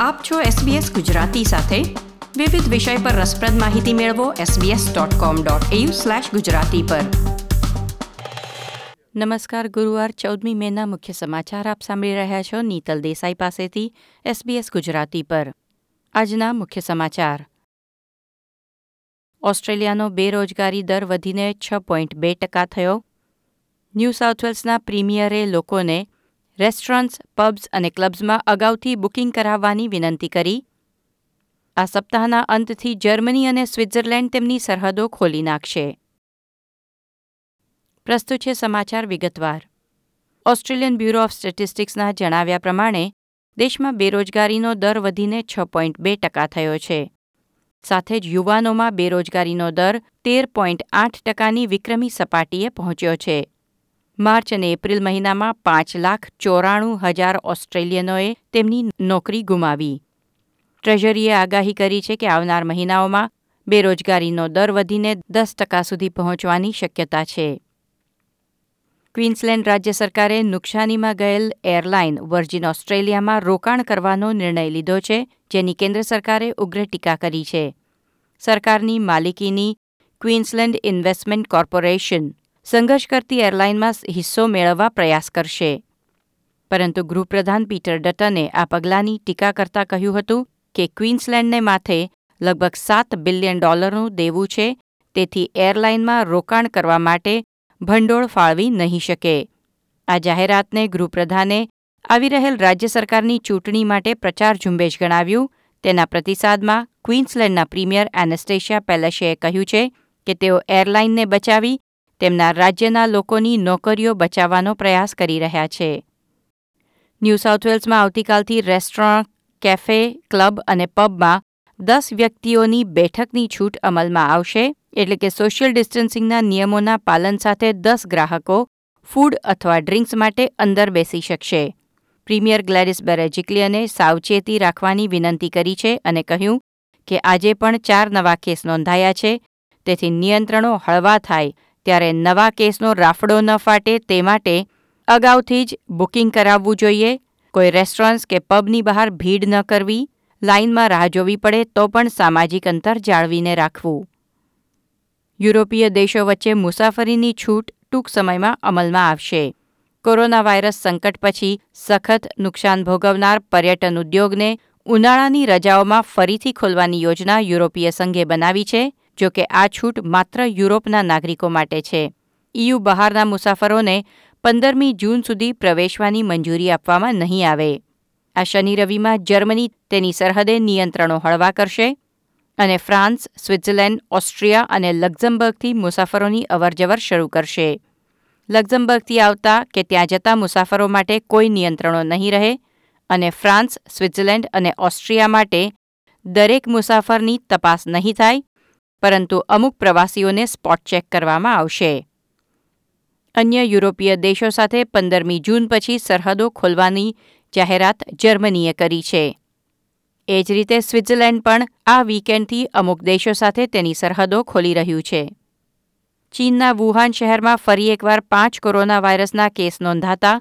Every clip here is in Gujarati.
આપ છો SBS ગુજરાતી સાથે. વિવિધ વિષય પર રસપ્રદ માહિતી મેળવો sbs.com.au/gujarati પર. નમસ્કાર, ગુરુવાર ચૌદમી મેના મુખ્ય સમાચાર આપ સાંભળી રહ્યા છો નીતલ દેસાઈ પાસેથી SBS ગુજરાતી પર. આજના મુખ્ય સમાચાર. ઓસ્ટ્રેલિયાનો બેરોજગારી દર વધીને છ પોઈન્ટ બે ટકા થયો. ન્યૂ સાઉથ વેલ્સના પ્રીમિયરે લોકોને રેસ્ટોરન્ટ્સ, પબ્સ અને ક્લબ્સમાં અગાઉથી બુકિંગ કરાવવાની વિનંતી કરી. આ સપ્તાહના અંતથી જર્મની અને સ્વિટ્ઝરલેન્ડ તેમની સરહદો ખોલી નાખશે. પ્રસ્તુત છે સમાચાર વિગતવાર. ઓસ્ટ્રેલિયન બ્યુરો ઓફ સ્ટેટિસ્ટિક્સના જણાવ્યા પ્રમાણે, દેશમાં બેરોજગારીનો દર વધીને છ પોઈન્ટ બે ટકા થયો છે. સાથે જ યુવાનોમાં બેરોજગારીનો દર તેર પોઈન્ટ આઠ ટકાની વિક્રમી સપાટીએ પહોંચ્યો છે. માર્ચ અને એપ્રિલ મહિનામાં પાંચ લાખ ચોરાણું હજાર ઓસ્ટ્રેલિયનોએ તેમની નોકરી ગુમાવી. ટ્રેઝરીએ આગાહી કરી છે કે આવનાર મહિનાઓમાં બેરોજગારીનો દર વધીને દસ ટકા સુધી પહોંચવાની શક્યતા છે. ક્વીન્સલેન્ડ રાજ્ય સરકારે નુકસાનીમાં ગયેલ એરલાઇન વર્જિન ઓસ્ટ્રેલિયામાં રોકાણ કરવાનો નિર્ણય લીધો છે, જેની કેન્દ્ર સરકારે ઉગ્ર ટીકા કરી છે. સરકારની માલિકીની ક્વીન્સલેન્ડ ઇન્વેસ્ટમેન્ટ કોર્પોરેશન સંઘર્ષ કરતી એરલાઇનમાં હિસ્સો મેળવવા પ્રયાસ કરશે. પરંતુ ગૃહપ્રધાન પીટર ડટને આ પગલાંની ટીકા કરતા કહ્યું હતું કે ક્વીન્સલેન્ડને માથે લગભગ સાત બિલિયન ડોલરનું દેવું છે, તેથી એરલાઇનમાં રોકાણ કરવા માટે ભંડોળ ફાળવી નહીં શકે. આ જાહેરાતને ગૃહપ્રધાને આવી રહેલ રાજ્ય સરકારની ચૂંટણી માટે પ્રચાર ઝુંબેશ ગણાવ્યું. તેના પ્રતિસાદમાં ક્વીન્સલેન્ડના પ્રીમિયર એનેસ્ટેશિયા પેલેશેએ કહ્યું છે કે તેઓ એરલાઇનને બચાવી તેમના રાજ્યના લોકોની નોકરીઓ બચાવવાનો પ્રયાસ કરી રહ્યા છે. ન્યૂ સાઉથ વેલ્સમાં આવતીકાલથી રેસ્ટોરન્ટ, કેફે, ક્લબ અને પબમાં દસ વ્યક્તિઓની બેઠકની છૂટ અમલમાં આવશે, એટલે કે સોશિયલ ડિસ્ટન્સિંગના નિયમોના પાલન સાથે દસ ગ્રાહકો ફૂડ અથવા ડ્રિંક્સ માટે અંદર બેસી શકશે. પ્રીમિયર ગ્લેડિસ બેરેજિકલિયને સાવચેતી રાખવાની વિનંતી કરી છે અને કહ્યું કે આજે પણ ચાર નવા કેસ નોંધાયા છે, તેથી નિયંત્રણો હળવા થાય ત્યારે નવા કેસનો રાફડો ન ફાટે તે માટે અગાઉથી જ બુકિંગ કરાવવું જોઈએ. કોઈ રેસ્ટોરન્ટ્સ કે પબની બહાર ભીડ ન કરવી, લાઇનમાં રાહ જોવી પડે તો પણ સામાજિક અંતર જાળવીને રાખવું. યુરોપીય દેશો વચ્ચે મુસાફરીની છૂટ ટૂંક સમયમાં અમલમાં આવશે. કોરોના વાયરસ સંકટ પછી સખત નુકસાન ભોગવનાર પર્યટન ઉદ્યોગને ઉનાળાની રજાઓમાં ફરીથી ખોલવાની યોજના યુરોપીય સંઘે બનાવી છે. જો કે આ છૂટ માત્ર યુરોપના નાગરિકો માટે છે. ઇયુ બહારના મુસાફરોને પંદરમી જૂન સુધી પ્રવેશવાની મંજૂરી આપવામાં નહીં આવે. આ શનિ રવિમાં જર્મની તેની સરહદે નિયંત્રણો હળવા કરશે અને ફ્રાન્સ, સ્વિટ્ઝરલેન્ડ, ઓસ્ટ્રિયા અને લક્ઝમબર્ગથી મુસાફરોની અવરજવર શરૂ કરશે. લક્ઝમબર્ગથી આવતા કે ત્યાં જતા મુસાફરો માટે કોઈ નિયંત્રણો નહીં રહે અને ફ્રાન્સ, સ્વિટ્ઝરલેન્ડ અને ઓસ્ટ્રિયા માટે દરેક મુસાફરની તપાસ નહીં થાય પરંતુ અમુક પ્રવાસીઓને સ્પોટ ચેક કરવામાં આવશે. અન્ય યુરોપીય દેશો સાથે પંદરમી જૂન પછી સરહદો ખોલવાની જાહેરાત જર્મનીએ કરી છે. એ જ રીતે સ્વિટ્ઝરલેન્ડ પણ આ વીકેન્ડથી અમુક દેશો સાથે તેની સરહદો ખોલી રહ્યું છે. ચીનના વુહાન શહેરમાં ફરી એકવાર પાંચ કોરોના વાયરસના કેસ નોંધાતા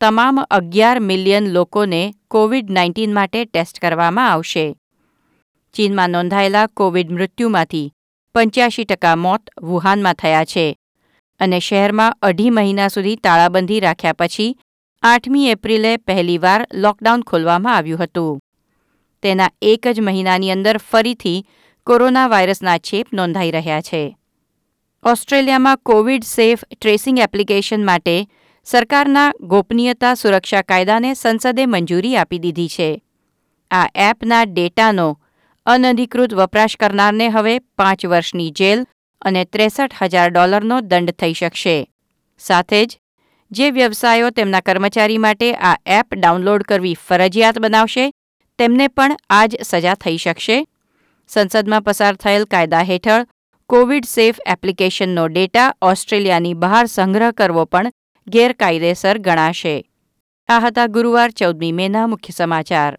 તમામ અગિયાર મિલિયન લોકોને કોવિડ નાઇન્ટીન માટે ટેસ્ટ કરવામાં આવશે. ચીનમાં નોંધાયેલા કોવિડ મૃત્યુમાંથી પંચ્યાશી ટકા મોત વુહાનમાં થયા છે અને શહેરમાં અઢી મહિના સુધી તાળાબંધી રાખ્યા પછી આઠમી એપ્રિલે પહેલીવાર લોકડાઉન ખોલવામાં આવ્યું હતું. તેના એક જ મહિનાની અંદર ફરીથી કોરોના વાયરસના છેપ નોંધાઈ રહ્યા છે. ઓસ્ટ્રેલિયામાં કોવિડ સેફ ટ્રેસિંગ એપ્લિકેશન માટે સરકારના ગોપનીયતા સુરક્ષા કાયદાને સંસદે મંજૂરી આપી દીધી છે. આ એપના ડેટાનો અનધિકૃત વપરાશ કરનારને હવે પાંચ વર્ષની જેલ અને ત્રેસઠ હજાર ડોલરનો દંડ થઈ શકશે. સાથે જ, જે વ્યવસાયો તેમના કર્મચારી માટે આ એપ ડાઉનલોડ કરવી ફરજિયાત બનાવશે, તેમને પણ આ જ સજા થઈ શકશે. સંસદમાં પસાર થયેલ કાયદા હેઠળ કોવિડ સેફ એપ્લિકેશનનો ડેટા ઓસ્ટ્રેલિયાની બહાર સંગ્રહ કરવો પણ ગેરકાયદેસર ગણાશે. આ હતા ગુરુવાર ચૌદમી મેના મુખ્ય સમાચાર.